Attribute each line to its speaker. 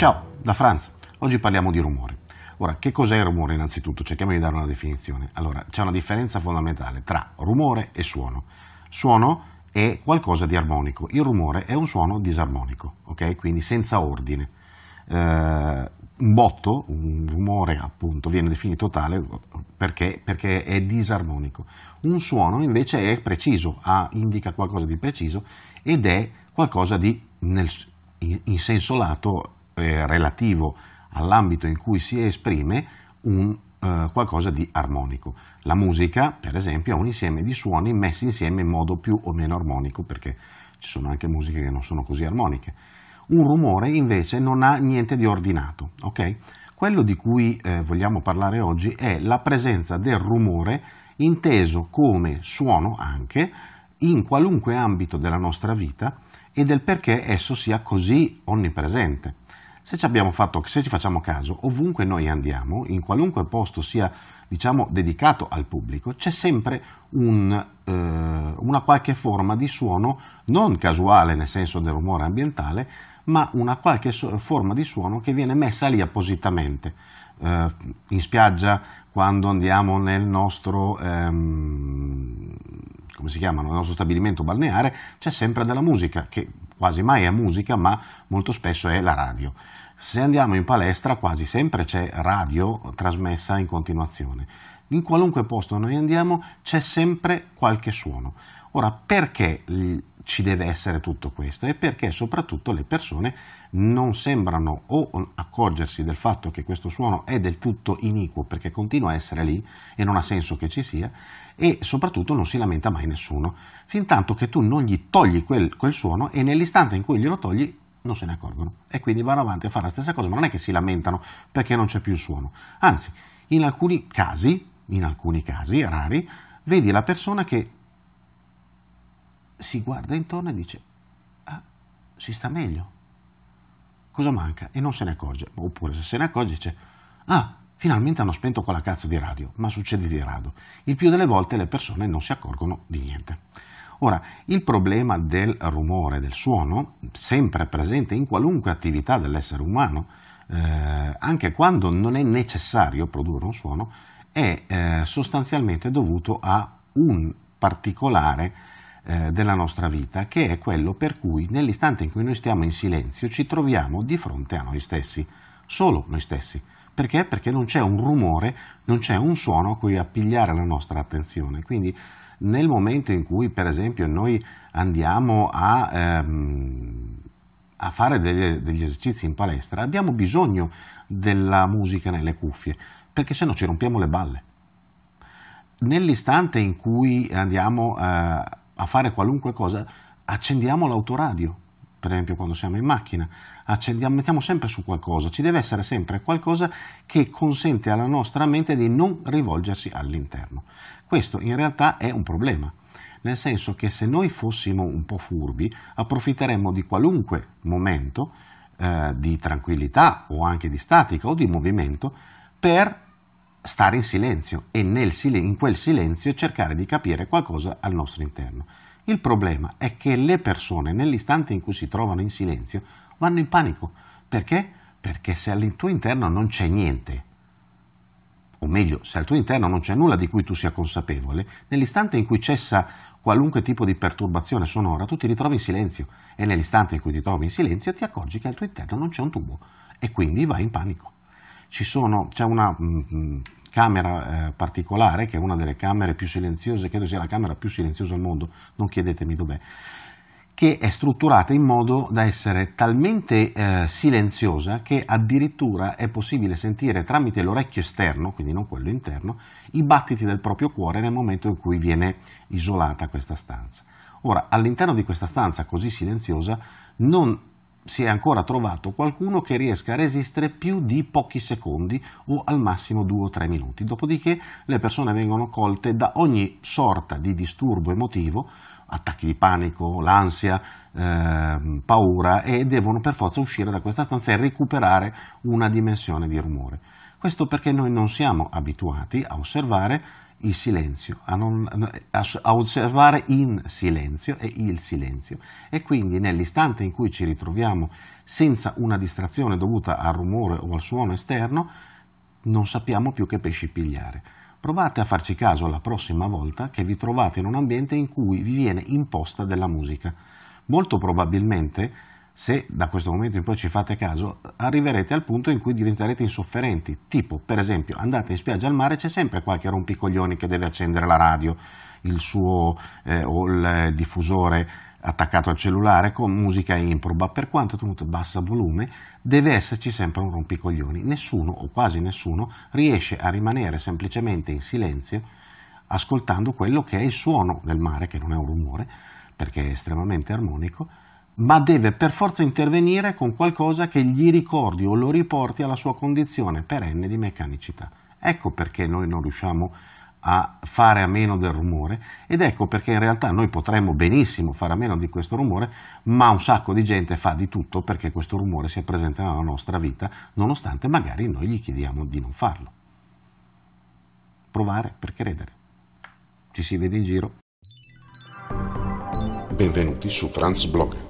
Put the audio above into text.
Speaker 1: Ciao, da Franz. Oggi parliamo di rumore. Ora, che cos'è il rumore innanzitutto? Cerchiamo di dare una definizione. Allora, c'è una differenza fondamentale tra rumore e suono. Suono è qualcosa di armonico, il rumore è un suono disarmonico, ok? Quindi senza ordine. Eh, un botto, un rumore appunto, viene definito tale perché, perché, è disarmonico. Un suono invece è preciso, ha, indica qualcosa di preciso ed è qualcosa di, nel, in senso lato, eh, relativo all'ambito in cui si esprime un, eh, qualcosa di armonico. La musica, per esempio, è un insieme di suoni messi insieme in modo più o meno armonico, perché ci sono anche musiche che non sono così armoniche. Un rumore invece non ha niente di ordinato. Okay? Quello di cui eh, vogliamo parlare oggi è la presenza del rumore inteso come suono anche in qualunque ambito della nostra vita e del perché esso sia così onnipresente. Se ci, fatto, se ci, facciamo caso, ovunque noi andiamo, in qualunque posto sia diciamo, dedicato al pubblico, c'è sempre un, eh, una qualche forma di suono, non casuale nel senso del rumore ambientale, ma una qualche so- forma di suono che viene messa lì appositamente. Eh, in spiaggia, quando andiamo nel nostro, ehm, chiama, nel nostro stabilimento balneare, c'è sempre della musica, che quasi mai è musica, ma molto spesso è la radio. Se andiamo in palestra quasi sempre c'è radio trasmessa in continuazione. In qualunque posto noi andiamo c'è sempre qualche suono. Ora, perché ci deve essere tutto questo? E perché soprattutto le persone non sembrano o accorgersi del fatto che questo suono è del tutto iniquo perché continua a essere lì e non ha senso che ci sia e soprattutto non si lamenta mai nessuno, fin tanto che tu non gli togli quel, quel suono e nell'istante in cui glielo togli non se ne accorgono e quindi vanno avanti a fare la stessa cosa, ma non è che si lamentano perché non c'è più il suono. Anzi, in alcuni casi, in alcuni casi rari, vedi la persona che si guarda intorno e dice ah, si sta meglio. Cosa manca? E non se ne accorge. Oppure se se ne accorge dice ah, finalmente hanno spento quella cazzo di radio, ma succede di rado. Il più delle volte le persone non si accorgono di niente. Ora, il problema del rumore, del suono, sempre presente in qualunque attività dell'essere umano, eh, anche quando non è necessario produrre un suono, è eh, sostanzialmente dovuto a un particolare eh, della nostra vita, che è quello per cui nell'istante in cui noi stiamo in silenzio ci troviamo di fronte a noi stessi, solo noi stessi. Perché? Perché non c'è un rumore, non c'è un suono a cui appigliare la nostra attenzione. Quindi nel momento in cui, per esempio, noi andiamo a, ehm, a fare degli, degli, esercizi in palestra, abbiamo bisogno della musica nelle cuffie, perché se no ci rompiamo le balle. Nell'istante in cui andiamo eh, a fare qualunque cosa, accendiamo l'autoradio, per esempio quando siamo in macchina, accendiamo, mettiamo sempre su qualcosa, ci deve essere sempre qualcosa che consente alla nostra mente di non rivolgersi all'interno. Questo in realtà è un problema, nel senso che se noi fossimo un po' furbi, approfitteremmo di qualunque momento eh, di tranquillità o anche di statica o di movimento per stare in silenzio e nel, in quel silenzio cercare di capire qualcosa al nostro interno. Il problema è che le persone nell'istante in cui si trovano in silenzio vanno in panico. Perché? Perché se al tuo interno non c'è niente, o meglio, se al tuo interno non c'è nulla di cui tu sia consapevole, nell'istante in cui cessa qualunque tipo di perturbazione sonora, tu ti ritrovi in silenzio e nell'istante in cui ti trovi in silenzio ti accorgi che al tuo interno non c'è un tubo e quindi vai in panico. Sono, c'è una mh, mm, mm, camera eh, particolare, che è una delle camere più silenziose, credo sia la camera più silenziosa al mondo, non chiedetemi dov'è, che è strutturata in modo da essere talmente eh, silenziosa che addirittura è possibile sentire tramite l'orecchio esterno, quindi non quello interno, i battiti del proprio cuore nel momento in cui viene isolata questa stanza. Ora, all'interno di questa stanza così silenziosa non si è ancora trovato qualcuno che riesca a resistere più di pochi secondi o al massimo due o tre minuti. Dopodiché le persone vengono colte da ogni sorta di disturbo emotivo, attacchi di panico, l'ansia, eh, paura e devono per forza uscire da questa stanza e recuperare una dimensione di rumore. Questo perché noi non siamo abituati a osservare il silenzio, a, non, a, osservare in silenzio e il silenzio. E quindi nell'istante in cui ci ritroviamo senza una distrazione dovuta al rumore o al suono esterno, non sappiamo più che pesci pigliare. Provate a farci caso la prossima volta che vi trovate in un ambiente in cui vi viene imposta della musica. Molto probabilmente se da questo momento in poi ci fate caso, arriverete al punto in cui diventerete insofferenti. Tipo, per esempio, andate in spiaggia al mare, c'è sempre qualche rompicoglioni che deve accendere la radio, il suo eh, o il diffusore attaccato al cellulare con musica improba, per quanto tenuto bassa volume, deve esserci sempre un rompicoglioni. Nessuno o quasi nessuno riesce a rimanere semplicemente in silenzio ascoltando quello che è il suono del mare, che non è un rumore, perché è estremamente armonico, ma deve per forza intervenire con qualcosa che gli ricordi o lo riporti alla sua condizione perenne di meccanicità. Ecco perché noi non riusciamo a fare a meno del rumore ed ecco perché in realtà noi potremmo benissimo fare a meno di questo rumore, ma un sacco di gente fa di tutto perché questo rumore sia presente nella nostra vita, nonostante magari noi gli chiediamo di non farlo. Provare per credere. Ci si vede in giro.
Speaker 2: Benvenuti su Franz Blog